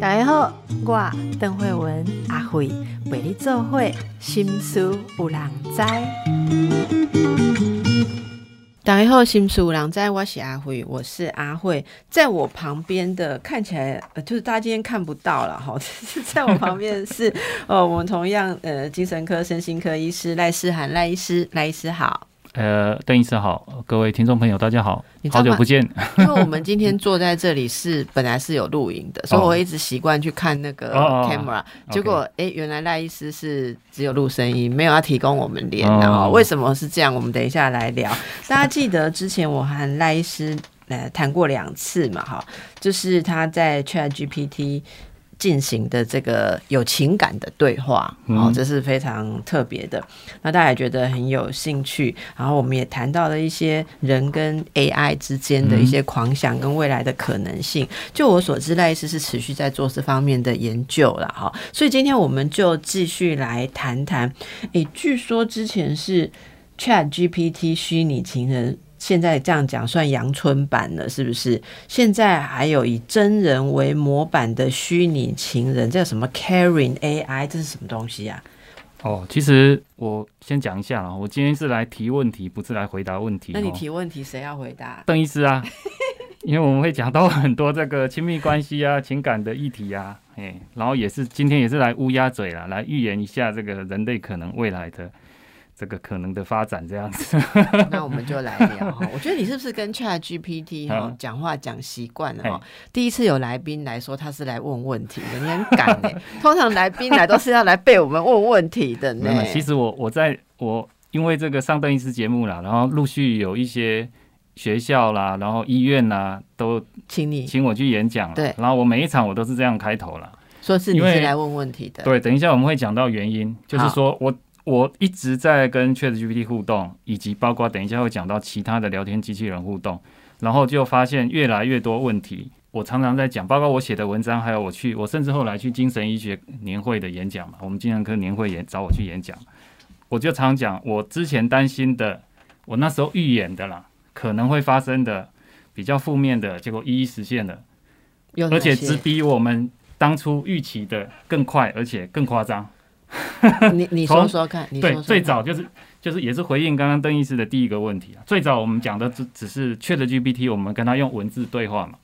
大家好，我邓慧文阿慧为你做会心思有人知。大家好，心思有人知，我是阿慧，我是阿慧，在我旁边的看起来，就是大家今天看不到了哈，在我旁边是呃，我们同样呃，精神科、身心科医师赖思涵赖医师，赖医师好。呃，邓医师好，各位听众朋友，大家好，好久不见。因为我们今天坐在这里是本来是有录影的，所以我一直习惯去看那个 camera。结果，哎，原来赖医师是只有录声音，没有要提供我们脸的。为什么是这样？我们等一下来聊。大家记得之前我和赖医师呃谈过两次嘛？哈，就是他在 Chat GPT。进行的这个有情感的对话，哦，这是非常特别的。那大家也觉得很有兴趣。然后我们也谈到了一些人跟 AI 之间的一些狂想跟未来的可能性。就我所知，赖斯是持续在做这方面的研究了，哈。所以今天我们就继续来谈谈。诶，据说之前是 Chat GPT 虚拟情人。现在这样讲算阳春版了，是不是？现在还有以真人为模板的虚拟情人，这叫什么 Caring AI？这是什么东西啊？哦，其实我先讲一下啦，我今天是来提问题，不是来回答问题。那你提问题谁要回答？邓医师啊，因为我们会讲到很多这个亲密关系啊、情感的议题啊，哎，然后也是今天也是来乌鸦嘴了，来预言一下这个人类可能未来的。这个可能的发展这样子，那我们就来聊哈。我觉得你是不是跟 Chat GPT 哈讲话讲习惯了哈？第一次有来宾来说他是来问问题的，你很敢哎。通常来宾来都是要来被我们问问题的呢。其实我我在我因为这个上邓医师节目啦，然后陆续有一些学校啦，然后医院啦都请你请我去演讲，对。然后我每一场我都是这样开头了，说是你是来问问题的。对，等一下我们会讲到原因，就是说我。我一直在跟 Chat GPT 互动，以及包括等一下会讲到其他的聊天机器人互动，然后就发现越来越多问题。我常常在讲，包括我写的文章，还有我去，我甚至后来去精神医学年会的演讲嘛，我们精神科年会演找我去演讲，我就常讲我之前担心的，我那时候预演的啦，可能会发生的比较负面的结果一一实现了，而且只比我们当初预期的更快，而且更夸张。你你说说看，你对，最早就是就是也是回应刚刚邓医师的第一个问题啊。最早我们讲的只只是 Chat GPT，我们跟他用文字对话嘛，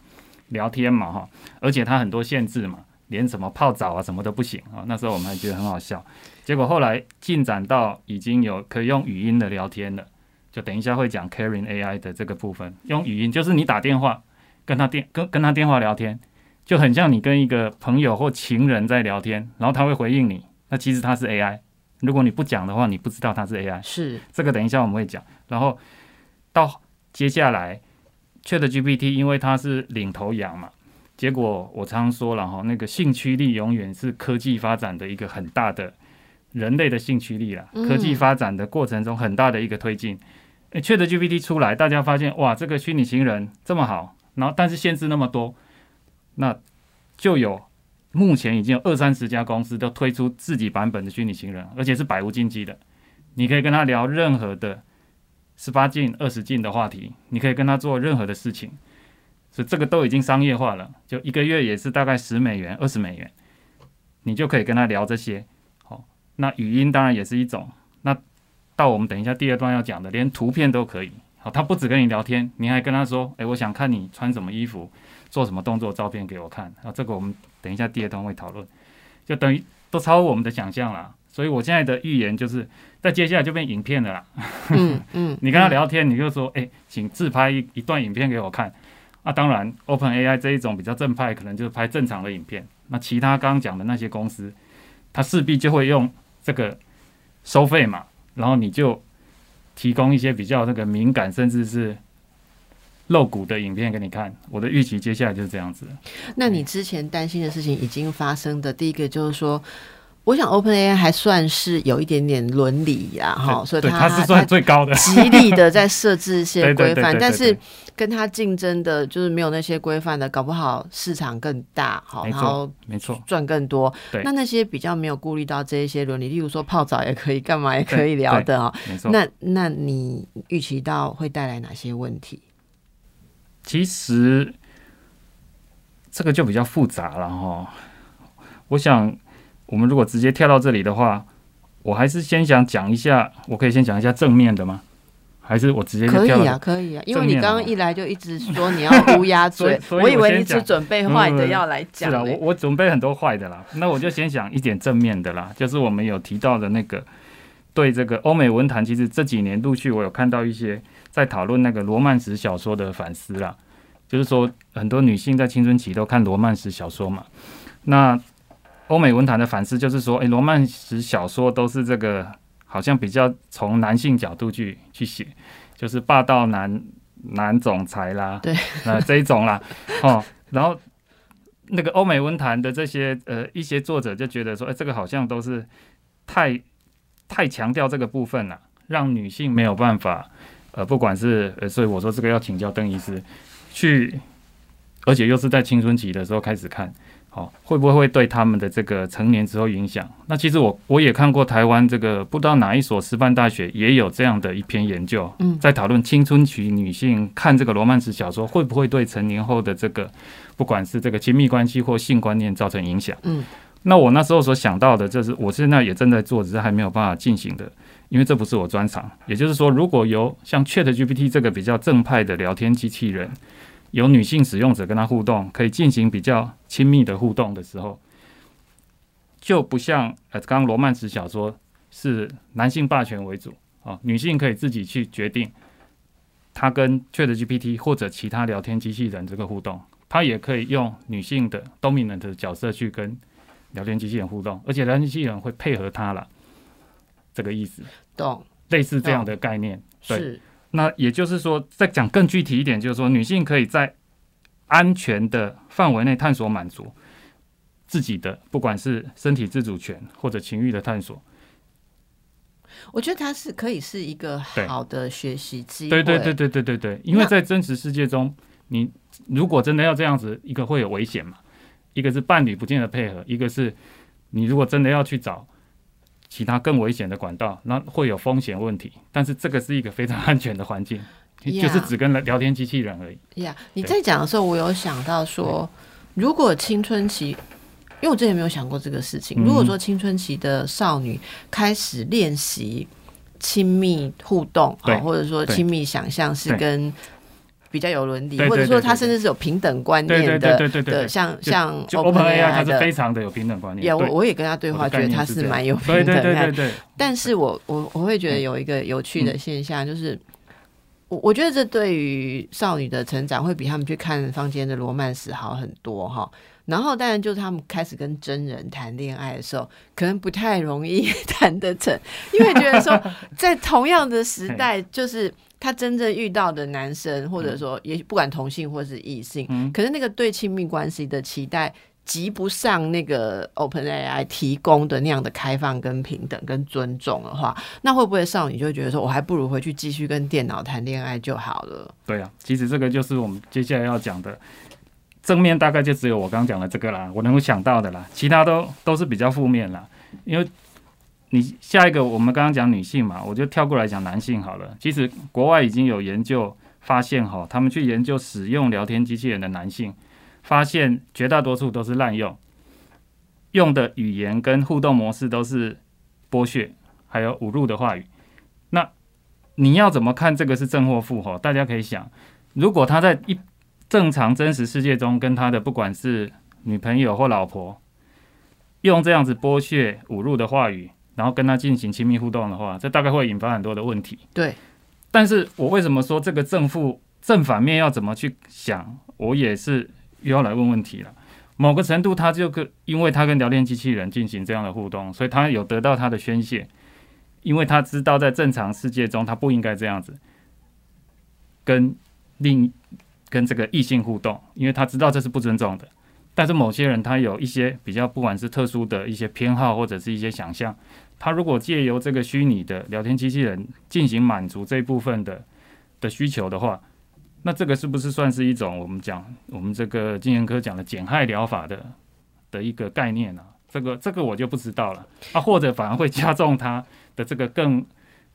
聊天嘛哈，而且它很多限制嘛，连什么泡澡啊什么都不行啊。那时候我们还觉得很好笑，结果后来进展到已经有可以用语音的聊天了，就等一下会讲 Caring AI 的这个部分，用语音就是你打电话跟他电跟跟他电话聊天，就很像你跟一个朋友或情人在聊天，然后他会回应你。那其实它是 AI，如果你不讲的话，你不知道它是 AI。是这个，等一下我们会讲。然后到接下来，ChatGPT 因为它是领头羊嘛，结果我常常说了哈，那个兴趣力永远是科技发展的一个很大的人类的兴趣力啦。科技发展的过程中很大的一个推进。ChatGPT 出来，大家发现哇，这个虚拟情人这么好，然后但是限制那么多，那就有。目前已经有二三十家公司都推出自己版本的虚拟情人，而且是百无禁忌的。你可以跟他聊任何的十八禁、二十禁的话题，你可以跟他做任何的事情，所以这个都已经商业化了。就一个月也是大概十美元、二十美元，你就可以跟他聊这些。好，那语音当然也是一种。那到我们等一下第二段要讲的，连图片都可以。好，他不止跟你聊天，你还跟他说：“诶，我想看你穿什么衣服。”做什么动作照片给我看啊？这个我们等一下第二段会讨论，就等于都超乎我们的想象了。所以我现在的预言就是，在接下来就变影片了啦。嗯 嗯，你跟他聊天，你就说，哎，请自拍一一段影片给我看。啊，当然，Open AI 这一种比较正派，可能就是拍正常的影片。那其他刚刚讲的那些公司，它势必就会用这个收费嘛，然后你就提供一些比较那个敏感，甚至是。露骨的影片给你看，我的预期接下来就是这样子。那你之前担心的事情已经发生的，第一个就是说，我想 OpenAI 还算是有一点点伦理呀，哈，所以它是算最高的，极力的在设置一些 规范，但是跟它竞争的就是没有那些规范的，搞不好市场更大，好，然后没错赚更多。那那些比较没有顾虑到这一些伦理，例如说泡澡也可以，干嘛也可以聊的啊，没错。那那你预期到会带来哪些问题？其实这个就比较复杂了哈。我想，我们如果直接跳到这里的话，我还是先想讲一下，我可以先讲一下正面的吗？还是我直接可以啊，可以啊，因为你刚刚一来就一直说你要乌鸦嘴，我以为你只准备坏的要来讲。是啊，我我准备很多坏的啦，那我就先讲一点正面的啦，就是我们有提到的那个对这个欧美文坛，其实这几年陆续我有看到一些在讨论那个罗曼史小说的反思啦，就是说很多女性在青春期都看罗曼史小说嘛，那欧美文坛的反思就是说，诶，罗曼史小说都是这个。好像比较从男性角度去去写，就是霸道男男总裁啦，对，呃这一种啦，哦，然后那个欧美文坛的这些呃一些作者就觉得说，哎，这个好像都是太太强调这个部分了，让女性没有办法，呃，不管是呃，所以我说这个要请教邓医师去，而且又是在青春期的时候开始看。好，会不会会对他们的这个成年之后影响？那其实我我也看过台湾这个不知道哪一所师范大学也有这样的一篇研究，嗯，在讨论青春期女性看这个罗曼史小说会不会对成年后的这个不管是这个亲密关系或性观念造成影响。嗯，那我那时候所想到的就是，我现在也正在做，只是还没有办法进行的，因为这不是我专长。也就是说，如果由像 Chat GPT 这个比较正派的聊天机器人。有女性使用者跟他互动，可以进行比较亲密的互动的时候，就不像呃，刚刚罗曼史小说是男性霸权为主啊，女性可以自己去决定，她跟 Chat GPT 或者其他聊天机器人这个互动，她也可以用女性的 dominant 的角色去跟聊天机器人互动，而且聊天机器人会配合她了，这个意思，懂？类似这样的概念，对。那也就是说，再讲更具体一点，就是说，女性可以在安全的范围内探索满足自己的，不管是身体自主权或者情欲的探索。我觉得它是可以是一个好的学习机会。对对对对对对对，因为在真实世界中，你如果真的要这样子，一个会有危险嘛，一个是伴侣不见得配合，一个是你如果真的要去找。其他更危险的管道，那会有风险问题。但是这个是一个非常安全的环境，就是只跟聊天机器人而已。呀，你在讲的时候，我有想到说，如果青春期，因为我之前没有想过这个事情。如果说青春期的少女开始练习亲密互动啊，或者说亲密想象是跟。比较有伦理，或者说他甚至是有平等观念的对对对，像像 Open AI，他是非常的有平等观念。有，我我也跟他对话，觉得他是蛮有平等。对对对对。但是我我我会觉得有一个有趣的现象，就是我我觉得这对于少女的成长会比他们去看坊间的罗曼史好很多哈。然后当然就是他们开始跟真人谈恋爱的时候，可能不太容易 谈得成，因为觉得说 在同样的时代，就是。他真正遇到的男生，或者说也不管同性或是异性，可是那个对亲密关系的期待，及不上那个 Open AI 提供的那样的开放、跟平等、跟尊重的话，那会不会少女就觉得说，我还不如回去继续跟电脑谈恋爱就好了？对啊，其实这个就是我们接下来要讲的正面，大概就只有我刚讲的这个啦，我能够想到的啦，其他都都是比较负面啦，因为。你下一个，我们刚刚讲女性嘛，我就跳过来讲男性好了。其实国外已经有研究发现，哈，他们去研究使用聊天机器人的男性，发现绝大多数都是滥用，用的语言跟互动模式都是剥削，还有侮辱的话语。那你要怎么看这个是正或负？哈，大家可以想，如果他在一正常真实世界中跟他的不管是女朋友或老婆，用这样子剥削、侮辱的话语。然后跟他进行亲密互动的话，这大概会引发很多的问题。对，但是我为什么说这个正负正反面要怎么去想？我也是又要来问问题了。某个程度，他就跟因为他跟聊天机器人进行这样的互动，所以他有得到他的宣泄，因为他知道在正常世界中他不应该这样子跟另跟这个异性互动，因为他知道这是不尊重的。但是某些人他有一些比较不管是特殊的一些偏好或者是一些想象。他如果借由这个虚拟的聊天机器人进行满足这一部分的的需求的话，那这个是不是算是一种我们讲我们这个精神科讲的减害疗法的的一个概念呢？这个这个我就不知道了啊，或者反而会加重他的这个更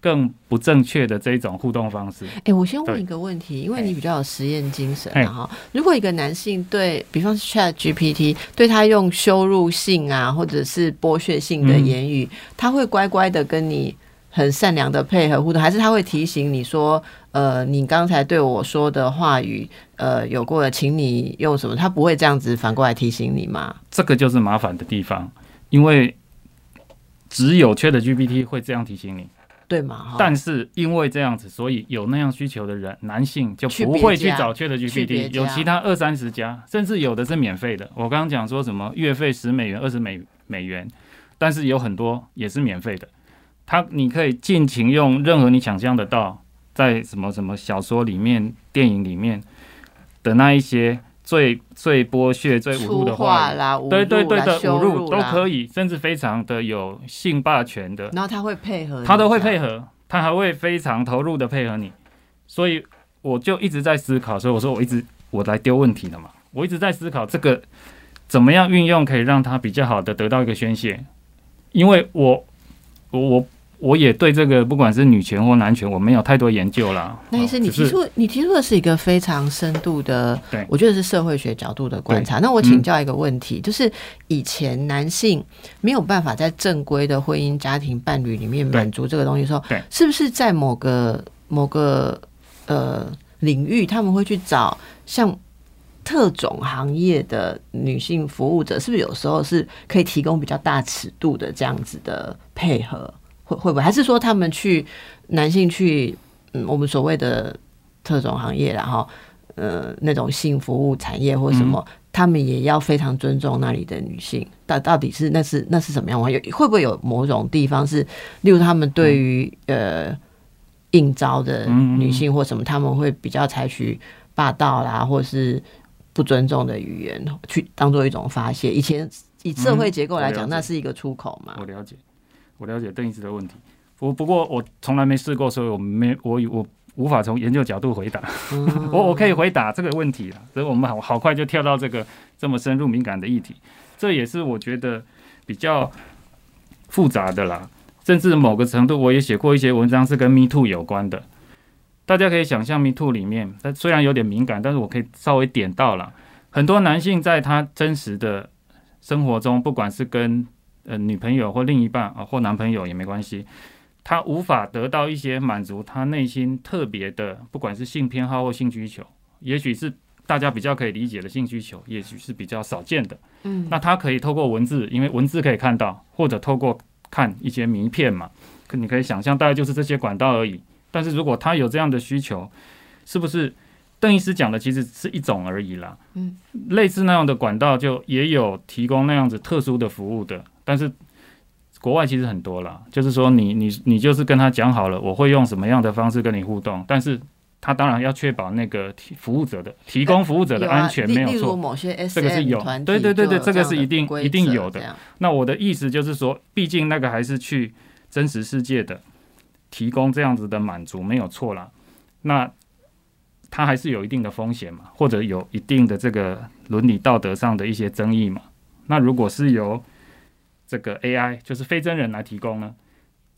更不正确的这一种互动方式。哎，我先问一个问题，因为你比较有实验精神哈。如果一个男性对比方 Chat GPT 对他用羞辱性啊，或者是剥削性的言语，他会乖乖的跟你很善良的配合互动，还是他会提醒你说，呃，你刚才对我说的话语，呃，有过了，请你用什么？他不会这样子反过来提醒你吗？这个就是麻烦的地方，因为只有 Chat GPT 会这样提醒你。对嘛？但是因为这样子，所以有那样需求的人，男性就不会去找 Chat GPT，有其他二三十家，甚至有的是免费的。我刚刚讲说什么月费十美元、二十美美元，但是有很多也是免费的。他你可以尽情用任何你想象得到，在什么什么小说里面、电影里面的那一些。最最剥削、最侮辱的话啦，对对对的侮辱都可以，甚至非常的有性霸权的。然后他会配合，他都会配合，他还会非常投入的配合你。所以我就一直在思考，所以我说我一直我来丢问题的嘛，我一直在思考这个怎么样运用可以让他比较好的得到一个宣泄，因为我我我。我也对这个不管是女权或男权，我没有太多研究了。那医生你提出你提出的是一个非常深度的，对我觉得是社会学角度的观察。那我请教一个问题，就是以前男性没有办法在正规的婚姻家庭伴侣里面满足这个东西的时候，是不是在某个某个呃领域，他们会去找像特种行业的女性服务者？是不是有时候是可以提供比较大尺度的这样子的配合？会会不会？还是说他们去男性去嗯我们所谓的特种行业然后呃那种性服务产业或什么他们也要非常尊重那里的女性到到底是那是那是什么样？有会不会有某种地方是例如他们对于呃应招的女性或什么他们会比较采取霸道啦或是不尊重的语言去当做一种发泄。以前以社会结构来讲那是一个出口嘛。我了解。我了解邓医师的问题，不不过我从来没试过，所以我没我我无法从研究角度回答。我我可以回答这个问题了，所以我们好好快就跳到这个这么深入敏感的议题，这也是我觉得比较复杂的啦。甚至某个程度，我也写过一些文章是跟 Me Too 有关的。大家可以想象 Me Too 里面，它虽然有点敏感，但是我可以稍微点到了很多男性在他真实的生活中，不管是跟呃，女朋友或另一半啊，或男朋友也没关系。他无法得到一些满足他内心特别的，不管是性偏好或性需求，也许是大家比较可以理解的性需求，也许是比较少见的。嗯，那他可以透过文字，因为文字可以看到，或者透过看一些名片嘛，可你可以想象，大概就是这些管道而已。但是如果他有这样的需求，是不是？邓医师讲的其实是一种而已啦，嗯，类似那样的管道就也有提供那样子特殊的服务的，但是国外其实很多了，就是说你你你就是跟他讲好了，我会用什么样的方式跟你互动，但是他当然要确保那个提服务者的提供服务者的安全没有错，某些这个是有，对对对对，这个是一定一定有的。那我的意思就是说，毕竟那个还是去真实世界的提供这样子的满足没有错啦。那。他还是有一定的风险嘛，或者有一定的这个伦理道德上的一些争议嘛。那如果是由这个 AI，就是非真人来提供呢？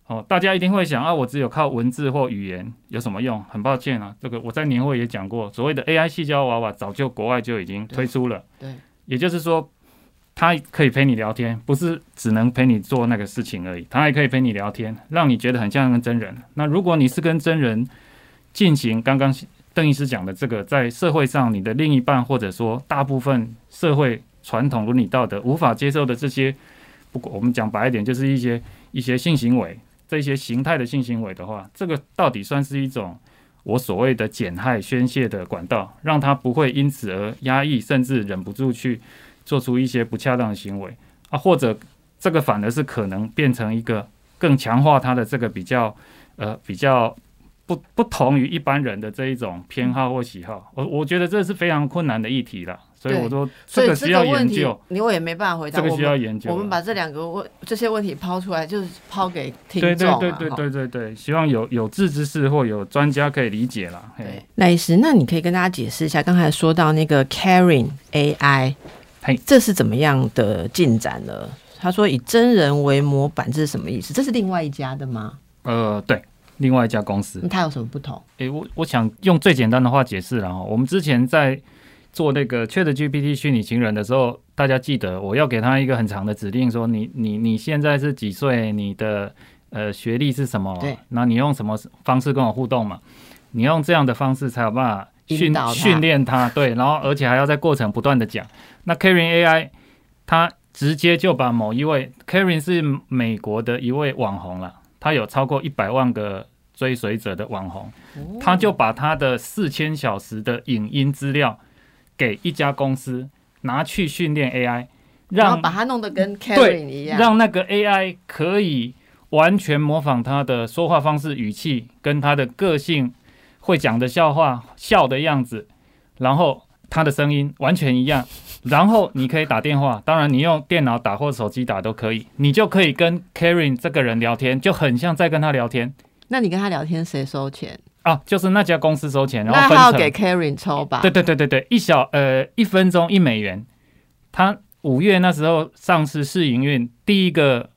哦，大家一定会想啊，我只有靠文字或语言有什么用？很抱歉啊，这个我在年会也讲过，所谓的 AI 细胶娃娃早就国外就已经推出了。对，也就是说，它可以陪你聊天，不是只能陪你做那个事情而已，它还可以陪你聊天，让你觉得很像跟真人。那如果你是跟真人进行刚刚。邓医师讲的这个，在社会上，你的另一半或者说大部分社会传统伦理道德无法接受的这些，我们讲白一点，就是一些一些性行为，这些形态的性行为的话，这个到底算是一种我所谓的减害宣泄的管道，让他不会因此而压抑，甚至忍不住去做出一些不恰当的行为啊，或者这个反而是可能变成一个更强化他的这个比较呃比较。不不同于一般人的这一种偏好或喜好，我我觉得这是非常困难的议题了，所以我说这个需要研究，你我也没办法回答。这个需要研究。我们把这两个问这些问题抛出来，就是抛给听众。对对对对对对对，希望有有志之士或有专家可以理解了。对，赖医师，那你可以跟大家解释一下，刚才说到那个 Caring AI，嘿，这是怎么样的进展呢？他说以真人为模板，这是什么意思？这是另外一家的吗？呃，对。另外一家公司。它有什么不同？诶，我我想用最简单的话解释了哈。我们之前在做那个 Chat GPT 虚拟情人的时候，大家记得我要给他一个很长的指令，说你你你现在是几岁？你的呃学历是什么？对，那你用什么方式跟我互动嘛？你用这样的方式才有办法训训练他。对，然后而且还要在过程不断的讲。那 Karen AI 他直接就把某一位 Karen 是美国的一位网红了，他有超过一百万个。追随者的网红，他就把他的四千小时的影音资料给一家公司拿去训练 AI，让把它弄得跟 Karen 一样，让那个 AI 可以完全模仿他的说话方式、语气跟他的个性，会讲的笑话、笑的样子，然后他的声音完全一样，然后你可以打电话，当然你用电脑打或手机打都可以，你就可以跟 Karen 这个人聊天，就很像在跟他聊天。那你跟他聊天谁收钱啊？就是那家公司收钱，然后分成给 Karen 抽吧？对对对对对，一小呃一分钟一美元。他五月那时候上市试营运，第一个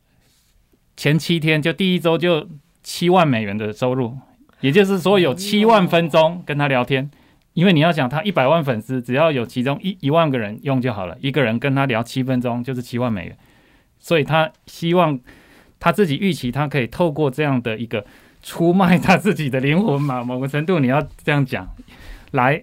前七天就第一周就七万美元的收入，也就是说有七万分钟跟他聊天。因为你要想他一百万粉丝，只要有其中一一万个人用就好了，一个人跟他聊七分钟就是七万美元。所以他希望他自己预期，他可以透过这样的一个。出卖他自己的灵魂嘛？某个程度你要这样讲，来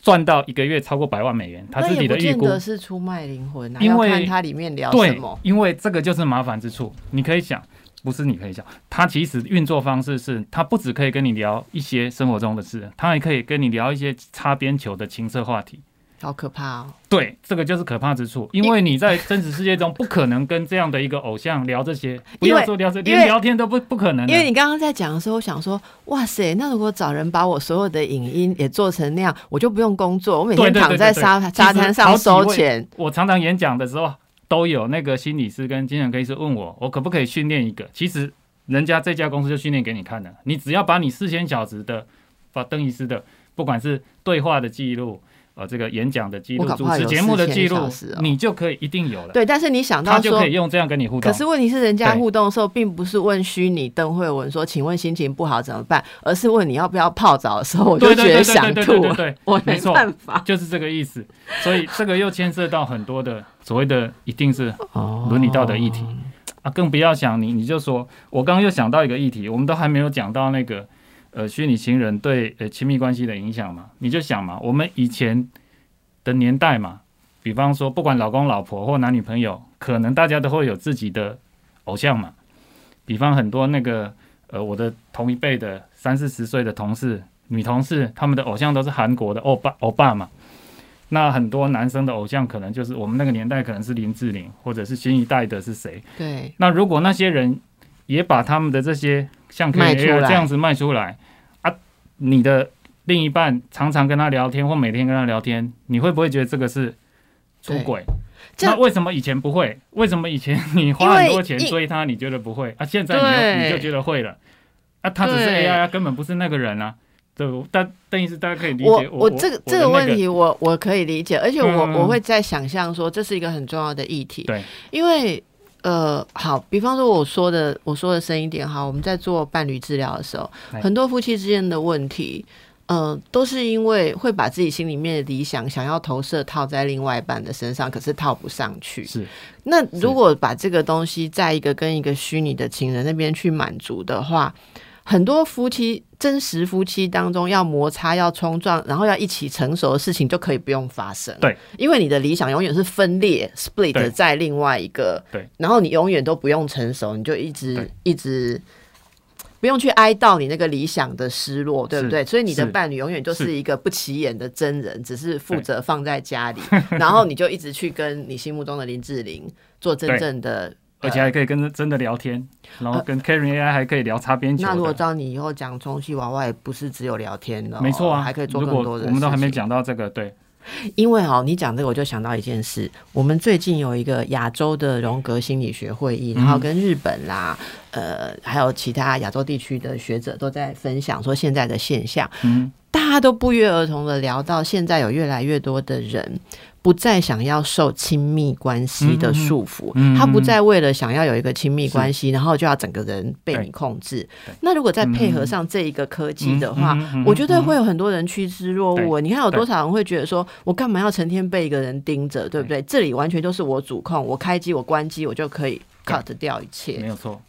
赚到一个月超过百万美元，他自己的预估是出卖灵魂，因为他里面聊什么？因为这个就是麻烦之处。你可以想，不是你可以想，他其实运作方式是，他不只可以跟你聊一些生活中的事，他还可以跟你聊一些擦边球的情色话题。好可怕哦！对，这个就是可怕之处，因为你在真实世界中不可能跟这样的一个偶像聊这些，不要说聊这，连聊天都不不可能。因为你刚刚在讲的时候，我想说，哇塞，那如果找人把我所有的影音也做成那样，我就不用工作，我每天躺在沙沙滩上收钱。我常常演讲的时候，都有那个心理师跟精神科医师问我，我可不可以训练一个？其实人家这家公司就训练给你看的，你只要把你四千小时的，把邓医师的，不管是对话的记录。呃，这个演讲的记录、主持节目的记录，你就可以一定有了。对，但是你想到他就可以用这样跟你互动。可是问题是，人家互动的时候，并不是问虚拟邓慧文说：“请问心情不好怎么办？”而是问你要不要泡澡的时候，我就觉得想吐。对，我没办法，就是这个意思。所以这个又牵涉到很多的所谓的一定是伦理道德议题啊，更不要想你，你就说我刚刚又想到一个议题，我们都还没有讲到那个。呃，虚拟情人对呃亲密关系的影响嘛，你就想嘛，我们以前的年代嘛，比方说不管老公老婆或男女朋友，可能大家都会有自己的偶像嘛。比方很多那个呃我的同一辈的三四十岁的同事女同事，他们的偶像都是韩国的欧巴欧巴嘛。那很多男生的偶像可能就是我们那个年代可能是林志玲，或者是新一代的是谁？对。那如果那些人也把他们的这些像 K A 这样子卖出来。你的另一半常常跟他聊天，或每天跟他聊天，你会不会觉得这个是出轨？那为什么以前不会？为什么以前你花很多钱追他，你觉得不会？啊，现在你你就觉得会了？啊，他只是 AI，根本不是那个人啊。对，但邓医师大家可以理解我我这个这个问题，我我可以理解，而且我我会在想象说这是一个很重要的议题。对，因为。呃，好，比方说我说的，我说的深一点哈，我们在做伴侣治疗的时候，很多夫妻之间的问题，呃，都是因为会把自己心里面的理想想要投射套在另外一半的身上，可是套不上去。是，那如果把这个东西在一个跟一个虚拟的情人那边去满足的话。很多夫妻真实夫妻当中要摩擦、要冲撞，然后要一起成熟的事情就可以不用发生。对，因为你的理想永远是分裂 （split） 在另外一个。对，然后你永远都不用成熟，你就一直一直不用去哀悼你那个理想的失落，对不对？所以你的伴侣永远就是一个不起眼的真人，只是负责放在家里，然后你就一直去跟你心目中的林志玲做真正的。而且还可以跟真的聊天，然后跟 Karen AI 还可以聊擦边球。那如果照你以后讲充气娃娃，也不是只有聊天的，没错啊，还可以做更多的。我们都还没讲到这个，对。因为哦，你讲这个，我就想到一件事。我们最近有一个亚洲的荣格心理学会议，然后跟日本啦，呃，还有其他亚洲地区的学者都在分享说现在的现象。嗯。大家都不约而同的聊到，现在有越来越多的人。不再想要受亲密关系的束缚，他不再为了想要有一个亲密关系，然后就要整个人被你控制。那如果再配合上这一个科技的话，我觉得会有很多人趋之若鹜。你看有多少人会觉得说，我干嘛要成天被一个人盯着，对不对？这里完全都是我主控，我开机我关机，我就可以 cut 掉一切。没有错，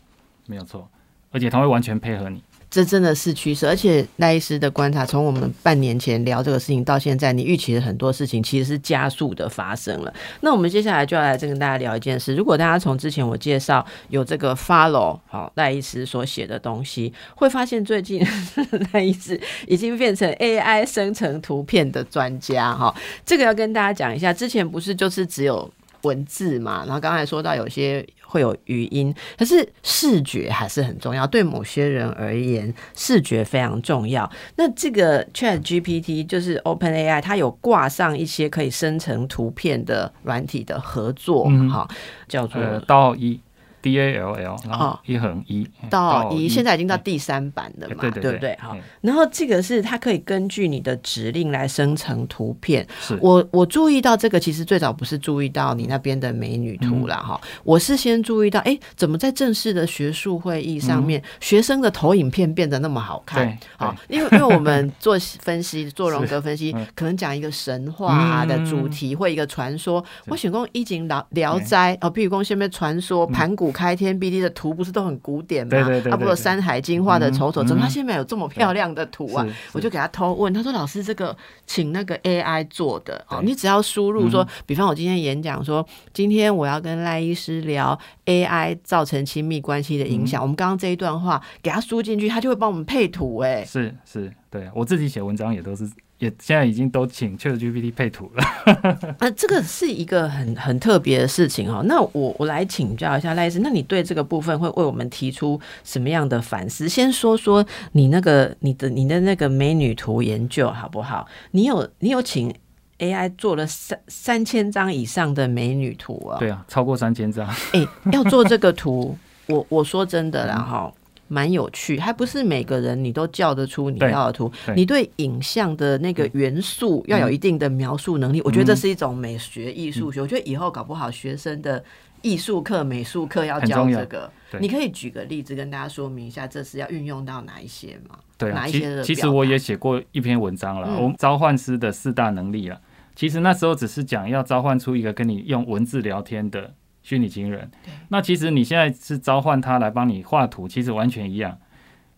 没有错，而且他会完全配合你。这真的是趋势，而且赖医师的观察，从我们半年前聊这个事情到现在，你预期的很多事情其实是加速的发生了。那我们接下来就要来跟大家聊一件事。如果大家从之前我介绍有这个 follow 好赖医师所写的东西，会发现最近 赖医师已经变成 AI 生成图片的专家哈。这个要跟大家讲一下，之前不是就是只有文字嘛，然后刚才说到有些。会有语音，可是视觉还是很重要。对某些人而言，视觉非常重要。那这个 Chat GPT 就是 Open AI，它有挂上一些可以生成图片的软体的合作，哈，叫做道一。D A L L 啊，一横一到一，现在已经到第三版了嘛，对不对？好，然后这个是它可以根据你的指令来生成图片。我我注意到这个，其实最早不是注意到你那边的美女图了哈，我是先注意到，哎，怎么在正式的学术会议上面，学生的投影片变得那么好看？好，因为因为我们做分析，做荣格分析，可能讲一个神话的主题或一个传说。我选过《衣锦聊聊斋》哦，譬如讲下面传说盘古。开天辟地的图不是都很古典吗？对对对。啊，不过《山海经》画的丑丑，怎么他现在有这么漂亮的图啊？我就给他偷问，他说：“老师，这个请那个 AI 做的哦，你只要输入说，比方我今天演讲说，今天我要跟赖医师聊 AI 造成亲密关系的影响。我们刚刚这一段话给他输进去，他就会帮我们配图。哎，是是，对我自己写文章也都是。”也现在已经都请 ChatGPT 配图了。啊，这个是一个很很特别的事情哈。那我我来请教一下赖医师，那你对这个部分会为我们提出什么样的反思？先说说你那个你的你的那个美女图研究好不好？你有你有请 AI 做了三三千张以上的美女图啊？对啊，超过三千张。哎，要做这个图，我我说真的啦哈。蛮有趣，还不是每个人你都叫得出你要的图。你对影像的那个元素要有一定的描述能力，我觉得这是一种美学艺术学。我觉得以后搞不好学生的艺术课、美术课要教这个。你可以举个例子跟大家说明一下，这是要运用到哪一些吗？对，哪一些的？其实我也写过一篇文章了，我们召唤师的四大能力了。其实那时候只是讲要召唤出一个跟你用文字聊天的。虚拟情人，那其实你现在是召唤他来帮你画图，其实完全一样。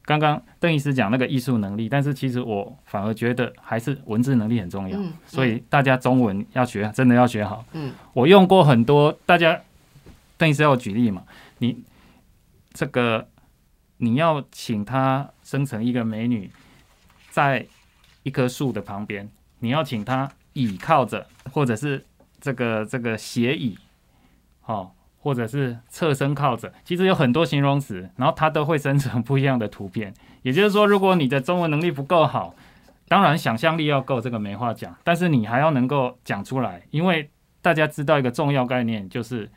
刚刚邓医师讲那个艺术能力，但是其实我反而觉得还是文字能力很重要。所以大家中文要学，真的要学好。嗯，我用过很多，大家邓医师要举例嘛？你这个你要请他生成一个美女，在一棵树的旁边，你要请他倚靠着，或者是这个这个斜倚。哦，或者是侧身靠着，其实有很多形容词，然后它都会生成不一样的图片。也就是说，如果你的中文能力不够好，当然想象力要够，这个没话讲。但是你还要能够讲出来，因为大家知道一个重要概念，就是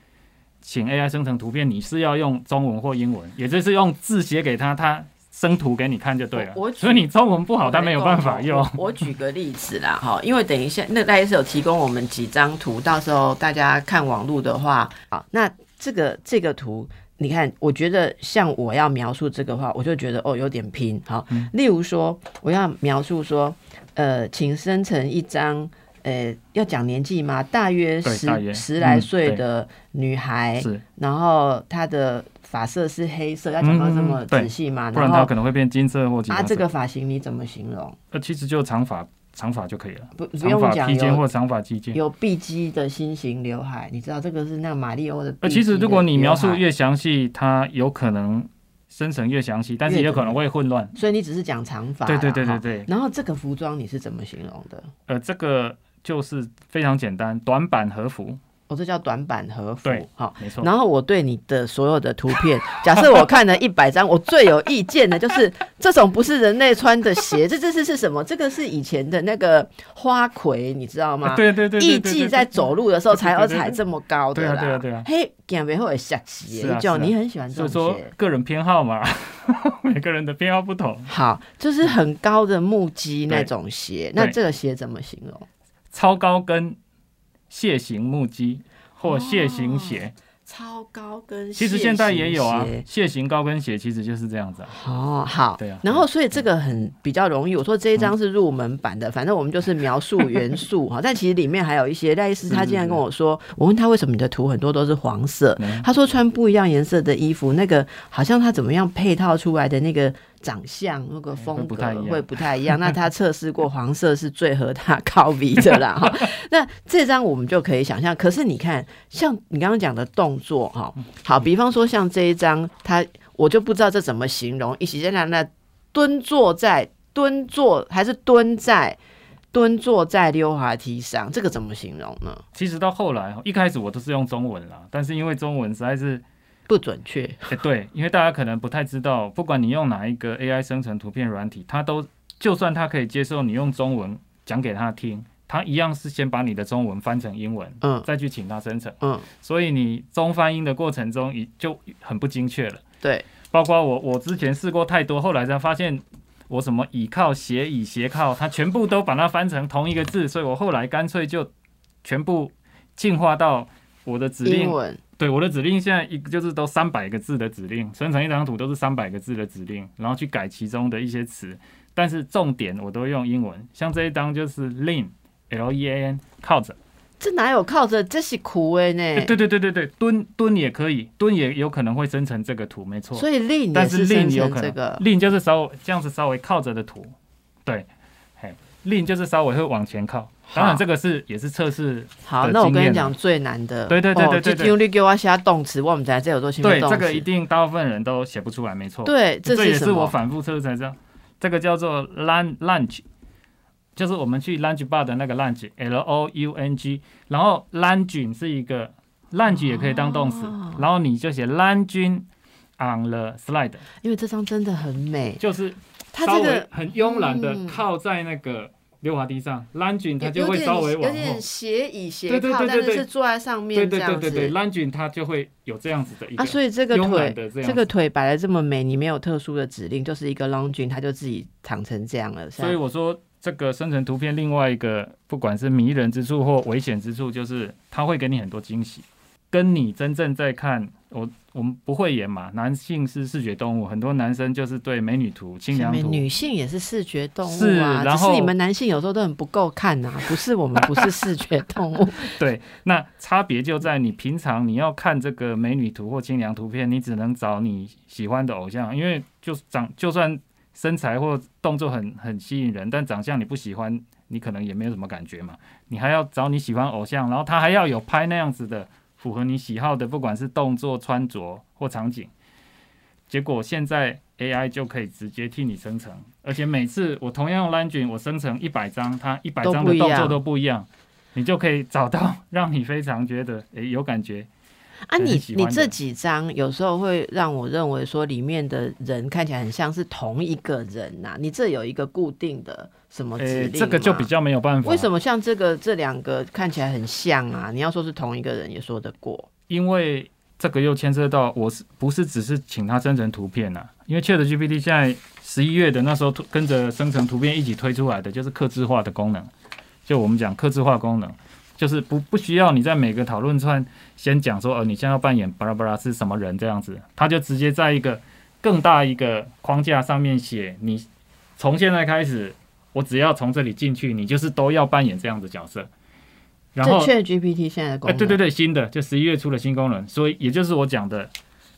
请 AI 生成图片，你是要用中文或英文，也就是用字写给他，他。生图给你看就对了，我所以你中文不好，但没有办法用。我举个例子啦，哈，因为等一下那大家是有提供我们几张图，到时候大家看网络的话，好，那这个这个图，你看，我觉得像我要描述这个话，我就觉得哦有点拼，好，例如说我要描述说，呃，请生成一张，呃，要讲年纪吗？大约十十来岁的女孩，然后她的。发色是黑色，要讲到这么仔细吗？不然它可能会变金色或。啊，这个发型你怎么形容？呃，其实就长发，长发就可以了。不，不用讲披肩或长发披肩。有碧基的新型刘海，你知道这个是那个马里欧的。呃，其实如果你描述越详细，它有可能生成越详细，但是也有可能会混乱。所以你只是讲长发。对对对对对。然后这个服装你是怎么形容的？呃，这个就是非常简单，短版和服。哦，这叫短板和服，好，没错。然后我对你的所有的图片，假设我看了一百张，我最有意见的就是这种不是人类穿的鞋，这这是是什么？这个是以前的那个花魁，你知道吗？对对对，艺妓在走路的时候才要踩这么高的啦。对啊对啊，嘿，减肥会吓死，就你很喜欢这种鞋。个人偏好嘛，每个人的偏好不同。好，就是很高的木屐那种鞋，那这个鞋怎么形容？超高跟。楔形木屐或楔形鞋，超高跟。其实现在也有啊，楔形高跟鞋其实就是这样子。哦，好，对啊。然后，所以这个很比较容易。我说这一张是入门版的，反正我们就是描述元素 哈。但其实里面还有一些，赖斯他竟然跟我说，我问他为什么你的图很多都是黄色，他说穿不一样颜色的衣服，那个好像他怎么样配套出来的那个。长相那个风格会不太一样，那他 测试过黄色是最合他靠鼻的啦。那这张我们就可以想象，可是你看，像你刚刚讲的动作哈，好，比方说像这一张，他我就不知道这怎么形容。一起在那那蹲坐在蹲坐还是蹲在蹲坐在溜滑梯上，这个怎么形容呢？其实到后来，一开始我都是用中文啦，但是因为中文实在是。不准确，对，因为大家可能不太知道，不管你用哪一个 AI 生成图片软体，它都就算它可以接受你用中文讲给他听，它一样是先把你的中文翻成英文，嗯，再去请它生成，嗯，所以你中翻英的过程中，已就很不精确了。对，包括我，我之前试过太多，后来才发现我什么倚靠、斜倚、斜靠，它全部都把它翻成同一个字，所以我后来干脆就全部进化到我的指令。对我的指令现在一就是都三百个字的指令，生成一张图都是三百个字的指令，然后去改其中的一些词，但是重点我都用英文。像这一张就是 lean，l e a n，靠着。这哪有靠着？这是苦的呢。对对对对对，蹲蹲也可以，蹲也有可能会生成这个图，没错。所以 lean 但是 lean 有可能 lean 就是稍微这样子稍微靠着的图，对，嘿，lean 就是稍微会往前靠。当然，这个是也是测试。好，那我跟你讲最难的。对对对对对。用力给我写动词，我们在这有做新对，这个一定大部分人都写不出来，没错。对，这也是我反复测试才知道。这个叫做 lunch，就是我们去 lunch bar 的那个 lunch，l o u n g。然后 lunch 是一个 lunch 也可以当动词，然后你就写 lunch on the slide。因为这张真的很美，就是它这个很慵懒的靠在那个。溜滑梯上，lunging 它就会稍微往后，有点斜倚斜靠，但是是坐在上面。对对对对对，lunging 它就会有这样子的一个。啊，所以这个腿，这个腿摆的这么美，你没有特殊的指令，就是一个 lunging，它就自己躺成这样了。所以我说，这个生成图片另外一个，不管是迷人之处或危险之处，就是它会给你很多惊喜，跟你真正在看我。我们不会演嘛？男性是视觉动物，很多男生就是对美女图、清凉图。女性也是视觉动物啊，只是你们男性有时候都很不够看呐，不是我们不是视觉动物。对，那差别就在你平常你要看这个美女图或清凉图片，你只能找你喜欢的偶像，因为就长就算身材或动作很很吸引人，但长相你不喜欢，你可能也没有什么感觉嘛。你还要找你喜欢偶像，然后他还要有拍那样子的。符合你喜好的，不管是动作、穿着或场景，结果现在 AI 就可以直接替你生成，而且每次我同样用 Langine，我生成一百张，它一百张的动作都不一样，你就可以找到 让你非常觉得诶有感觉。啊，你你这几张有时候会让我认为说里面的人看起来很像是同一个人呐，你这有一个固定的什么指令？这个就比较没有办法。为什么像这个这两个看起来很像啊？你要说是同一个人也说得过。因为这个又牵涉到我是不是只是请他生成图片呐？因为 Chat GPT 现在十一月的那时候跟着生成图片一起推出来的就是刻字化的功能，就我们讲刻字化功能。就是不不需要你在每个讨论串先讲说，呃，你现在要扮演巴拉巴拉是什么人这样子，他就直接在一个更大一个框架上面写，你从现在开始，我只要从这里进去，你就是都要扮演这样的角色。然后 GPT 现在功能，对对对，新的就十一月初的新功能，所以也就是我讲的，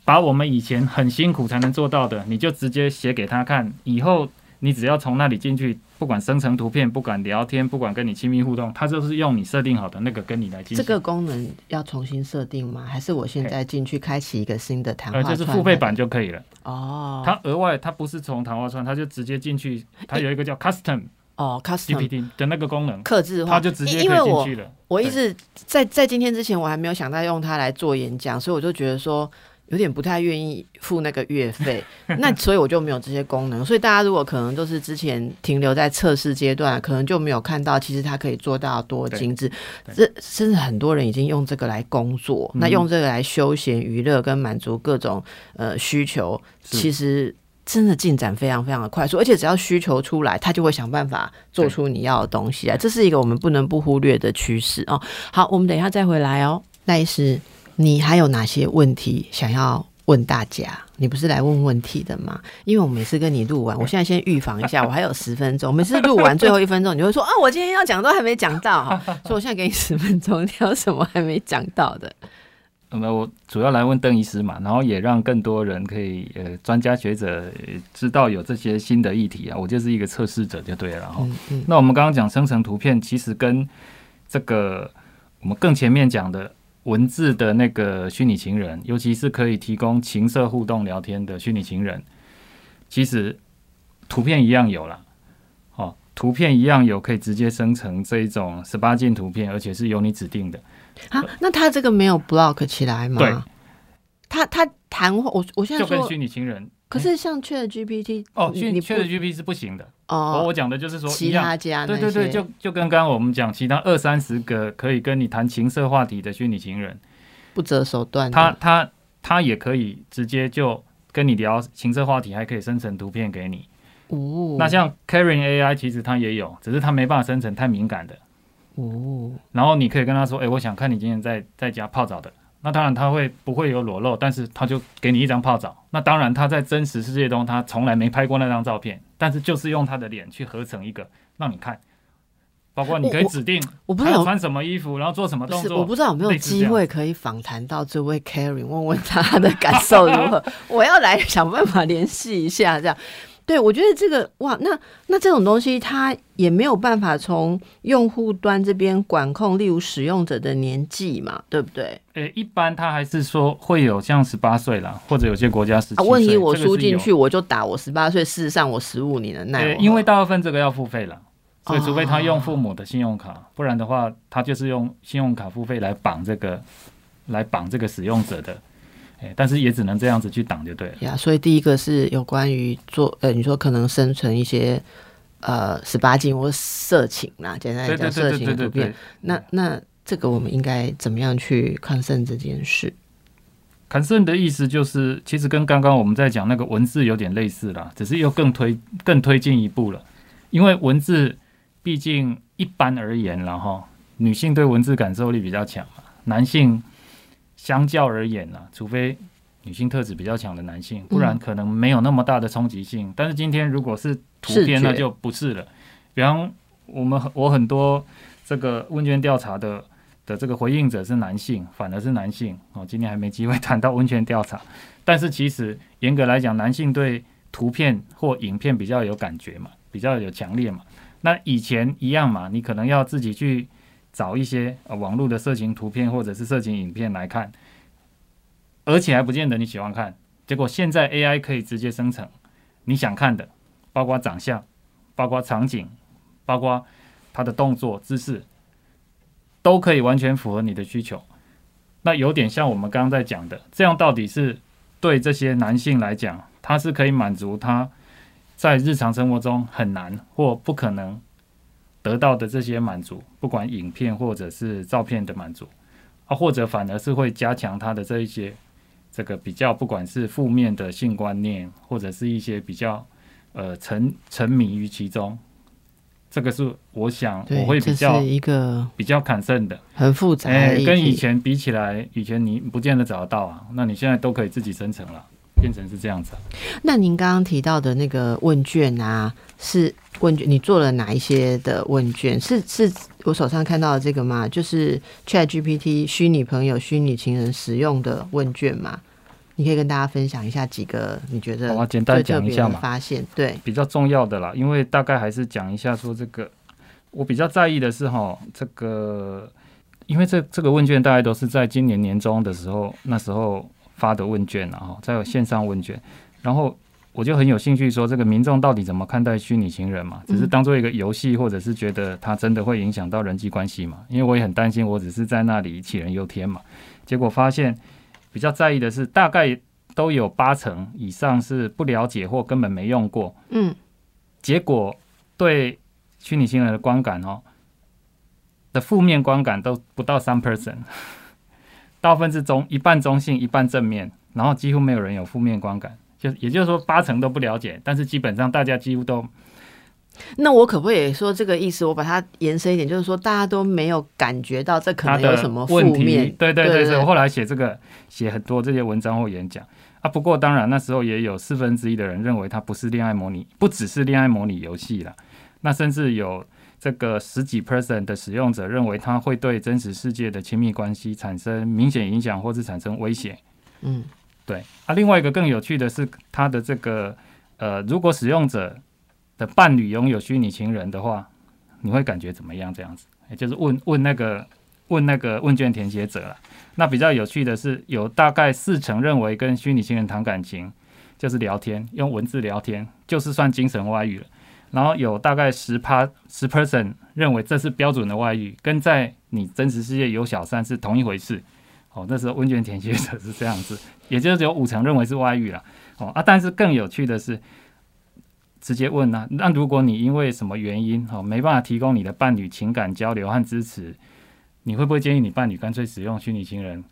把我们以前很辛苦才能做到的，你就直接写给他看，以后。你只要从那里进去，不管生成图片，不管聊天，不管跟你亲密互动，它就是用你设定好的那个跟你来进行。这个功能要重新设定吗？还是我现在进去开启一个新的谈话？呃，就是付费版就可以了。哦。它额外它不是从谈话串，它就直接进去，它有一个叫 Custom 哦，GPT 的那个功能，克制化，它就直接可以进去了。我一直在在今天之前，我还没有想到用它来做演讲，所以我就觉得说。有点不太愿意付那个月费，那所以我就没有这些功能。所以大家如果可能都是之前停留在测试阶段，可能就没有看到其实它可以做到多精致。这甚至很多人已经用这个来工作，那用这个来休闲娱乐跟满足各种呃需求，其实真的进展非常非常的快速。而且只要需求出来，他就会想办法做出你要的东西来。这是一个我们不能不忽略的趋势哦。好，我们等一下再回来哦，赖医师。你还有哪些问题想要问大家？你不是来问问题的吗？因为我每次跟你录完，我现在先预防一下，我还有十分钟。每次录完最后一分钟，你就会说啊，我今天要讲都还没讲到哈，所以我现在给你十分钟，你有什么还没讲到的？那我主要来问邓医师嘛，然后也让更多人可以呃，专家学者知道有这些新的议题啊。我就是一个测试者就对了哈。那我们刚刚讲生成图片，其实跟这个我们更前面讲的。文字的那个虚拟情人，尤其是可以提供情色互动聊天的虚拟情人，其实图片一样有了，哦，图片一样有可以直接生成这一种十八禁图片，而且是由你指定的。啊，那他这个没有 block 起来吗？对，他他谈话，我我现在就跟虚拟情人。可是像 Chat GPT 哦，虚拟 Chat GPT 是不行的哦。我讲的就是说，其他家对对对，就就跟刚刚我们讲，其他二三十个可以跟你谈情色话题的虚拟情人，不择手段，他他他也可以直接就跟你聊情色话题，还可以生成图片给你。哦，那像 Karen AI 其实它也有，只是它没办法生成太敏感的。哦，然后你可以跟他说，哎，我想看你今天在在家泡澡的。那当然他会不会有裸露，但是他就给你一张泡澡。那当然他在真实世界中他从来没拍过那张照片，但是就是用他的脸去合成一个让你看，包括你可以指定我不知道穿什么衣服，然后做什么动作。我不知道有没有机会可以访谈到这位 Karen，问问他的感受如何。我要来想办法联系一下，这样。对，我觉得这个哇，那那这种东西它也没有办法从用户端这边管控，例如使用者的年纪嘛，对不对？诶，一般他还是说会有像十八岁啦，或者有些国家是。问题我输进去，我就打我十八岁，事实上我十五年的耐。因为大部分这个要付费了，所以除非他用父母的信用卡，不然的话，他就是用信用卡付费来绑这个，来绑这个使用者的。但是也只能这样子去挡就对了呀。所以第一个是有关于做呃，你说可能生成一些呃十八禁或色情啦，简单来讲色情图片。那那这个我们应该怎么样去抗胜这件事？看胜的意思就是，其实跟刚刚我们在讲那个文字有点类似啦，只是又更推更推进一步了。因为文字毕竟一般而言，然后女性对文字感受力比较强嘛，男性。相较而言呢，除非女性特质比较强的男性，不然可能没有那么大的冲击性。但是今天如果是图片，那就不是了。比方我们我很多这个问卷调查的的这个回应者是男性，反而是男性哦。今天还没机会 谈到问卷调查，但是其实严格来讲，男性对图片或影片比较有感觉嘛，比较有强烈嘛。那以前一样嘛，你可能要自己去。找一些呃网络的色情图片或者是色情影片来看，而且还不见得你喜欢看。结果现在 AI 可以直接生成你想看的，包括长相、包括场景、包括他的动作姿势，都可以完全符合你的需求。那有点像我们刚刚在讲的，这样到底是对这些男性来讲，他是可以满足他在日常生活中很难或不可能。得到的这些满足，不管影片或者是照片的满足，啊，或者反而是会加强他的这一些这个比较，不管是负面的性观念，或者是一些比较呃沉沉迷于其中，这个是我想我会比较一个比较砍胜的，很复杂，哎跟以前比起来，以前你不见得找得到啊，那你现在都可以自己生成了。变成是这样子。那您刚刚提到的那个问卷啊，是问卷，你做了哪一些的问卷？是是我手上看到的这个吗？就是 Chat GPT 虚拟朋友、虚拟情人使用的问卷吗？你可以跟大家分享一下几个你觉得我简单讲一下嘛？发现对比较重要的啦，因为大概还是讲一下说这个，我比较在意的是哈，这个因为这这个问卷大概都是在今年年中的时候，那时候。发的问卷然后再有线上问卷，然后我就很有兴趣说，这个民众到底怎么看待虚拟情人嘛？只是当做一个游戏，或者是觉得它真的会影响到人际关系嘛？因为我也很担心，我只是在那里杞人忧天嘛。结果发现比较在意的是，大概都有八成以上是不了解或根本没用过。嗯，结果对虚拟情人的观感哦的负面观感都不到三 percent，大部分是中一半中性，一半正面。然后几乎没有人有负面观感，就也就是说八成都不了解，但是基本上大家几乎都。那我可不可以说这个意思？我把它延伸一点，就是说大家都没有感觉到这可能有什么负面。对对对，我后来写这个写很多这些文章或演讲啊。不过当然那时候也有四分之一的人认为它不是恋爱模拟，不只是恋爱模拟游戏了。那甚至有这个十几 percent 的使用者认为它会对真实世界的亲密关系产生明显影响，或是产生威胁。嗯。对啊，另外一个更有趣的是，它的这个呃，如果使用者的伴侣拥有虚拟情人的话，你会感觉怎么样？这样子，也就是问问那个问那个问卷填写者了。那比较有趣的是，有大概四成认为跟虚拟情人谈感情就是聊天，用文字聊天就是算精神外遇了。然后有大概十趴十 percent 认为这是标准的外遇，跟在你真实世界有小三是同一回事。哦，那时候温泉填写者是这样子，也就是有五成认为是外遇了。哦啊，但是更有趣的是，直接问呢，那如果你因为什么原因哦没办法提供你的伴侣情感交流和支持，你会不会建议你伴侣干脆使用虚拟情人？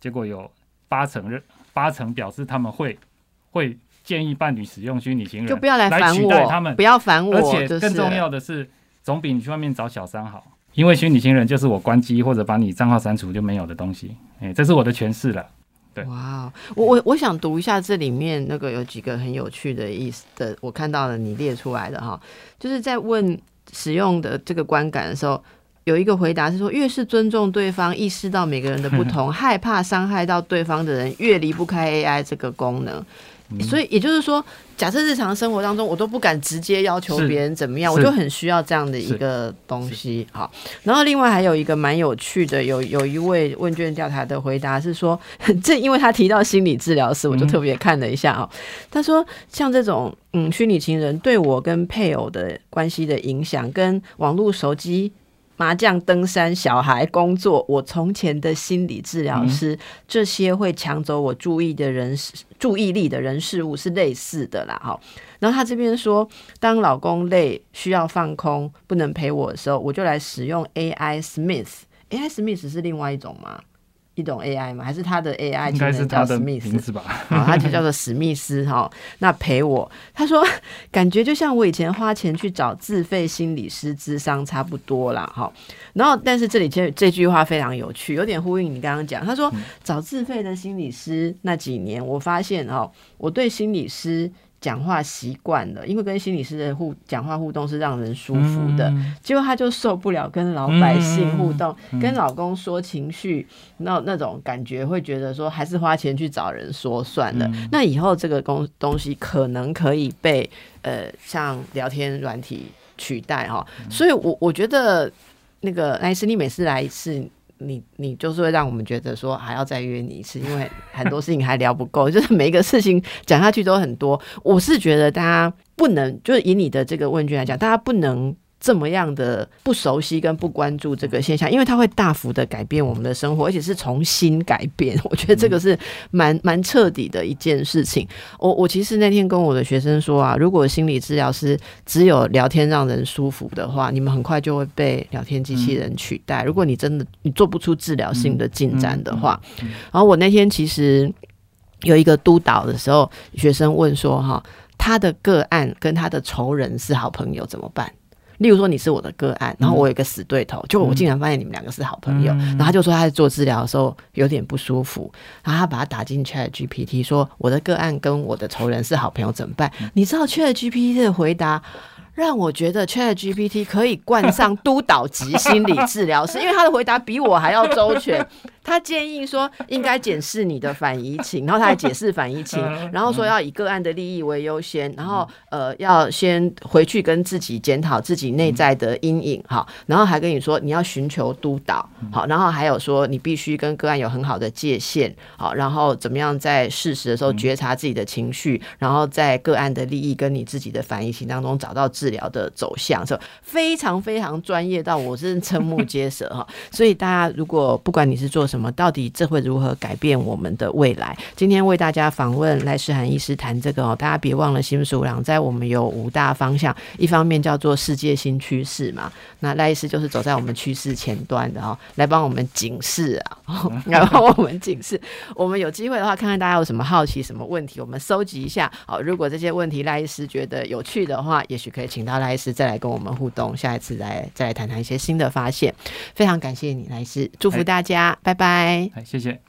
结果有八成认八成表示他们会会建议伴侣使用虚拟情人，就不要来烦我，他们不要烦我，而且更重要的是，总比你去外面找小三好。因为虚拟情人就是我关机或者把你账号删除就没有的东西，哎，这是我的诠释了。对，哇，我我我想读一下这里面那个有几个很有趣的意思的，我看到了你列出来的哈，就是在问使用的这个观感的时候，有一个回答是说，越是尊重对方，意识到每个人的不同，害怕伤害到对方的人，越离不开 AI 这个功能。所以也就是说，假设日常生活当中我都不敢直接要求别人怎么样，我就很需要这样的一个东西。好，然后另外还有一个蛮有趣的，有有一位问卷调查的回答是说，这因为他提到心理治疗师，我就特别看了一下啊。他说，像这种嗯虚拟情人对我跟配偶的关系的影响，跟网络手机。麻将、登山、小孩、工作，我从前的心理治疗师，这些会抢走我注意的人、注意力的人事物是类似的啦。哈，然后他这边说，当老公累、需要放空、不能陪我的时候，我就来使用 AI Smith。AI Smith 是另外一种吗？一种 AI 吗？还是他的 AI？应该是他的名字吧。好，他就叫做史密斯哈。那陪我，他说感觉就像我以前花钱去找自费心理师咨商差不多啦。哈。然后，但是这里这这句话非常有趣，有点呼应你刚刚讲。他说找自费的心理师那几年，我发现哦，我对心理师。讲话习惯了，因为跟心理师的互讲话互动是让人舒服的，结果他就受不了跟老百姓互动，跟老公说情绪，那那种感觉会觉得说还是花钱去找人说算了。那以后这个东东西可能可以被呃像聊天软体取代哈，所以我我觉得那个艾斯，你每次来一次。你你就是会让我们觉得说还要再约你一次，因为很多事情还聊不够，就是每一个事情讲下去都很多。我是觉得大家不能，就是以你的这个问卷来讲，大家不能。这么样的不熟悉跟不关注这个现象，因为它会大幅的改变我们的生活，而且是重新改变。我觉得这个是蛮蛮彻底的一件事情。我我其实那天跟我的学生说啊，如果心理治疗师只有聊天让人舒服的话，你们很快就会被聊天机器人取代。如果你真的你做不出治疗性的进展的话，然后我那天其实有一个督导的时候，学生问说哈，他的个案跟他的仇人是好朋友怎么办？例如说你是我的个案，然后我有一个死对头，就我竟然发现你们两个是好朋友，然后他就说他在做治疗的时候有点不舒服，然后他把他打进 Chat GPT，说我的个案跟我的仇人是好朋友怎么办？你知道 Chat GPT 的回答让我觉得 Chat GPT 可以冠上督导级心理治疗师，因为他的回答比我还要周全。他建议说应该检视你的反移情，然后他还解释反移情，然后说要以个案的利益为优先，然后呃要先回去跟自己检讨自己内在的阴影哈，然后还跟你说你要寻求督导好，然后还有说你必须跟个案有很好的界限好，然后怎么样在适时的时候觉察自己的情绪，然后在个案的利益跟你自己的反移情当中找到治疗的走向，是非常非常专业到我真瞠目结舌哈。所以大家如果不管你是做什么，到底这会如何改变我们的未来？今天为大家访问赖世涵医师谈这个哦，大家别忘了新鼠郎在我们有五大方向，一方面叫做世界新趋势嘛，那赖医师就是走在我们趋势前端的哦，来帮我们警示啊，来帮我们警示。我们有机会的话，看看大家有什么好奇、什么问题，我们收集一下。好，如果这些问题赖医师觉得有趣的话，也许可以请到赖医师再来跟我们互动，下一次来再来谈谈一些新的发现。非常感谢你，赖医师，祝福大家，拜拜。拜，谢谢。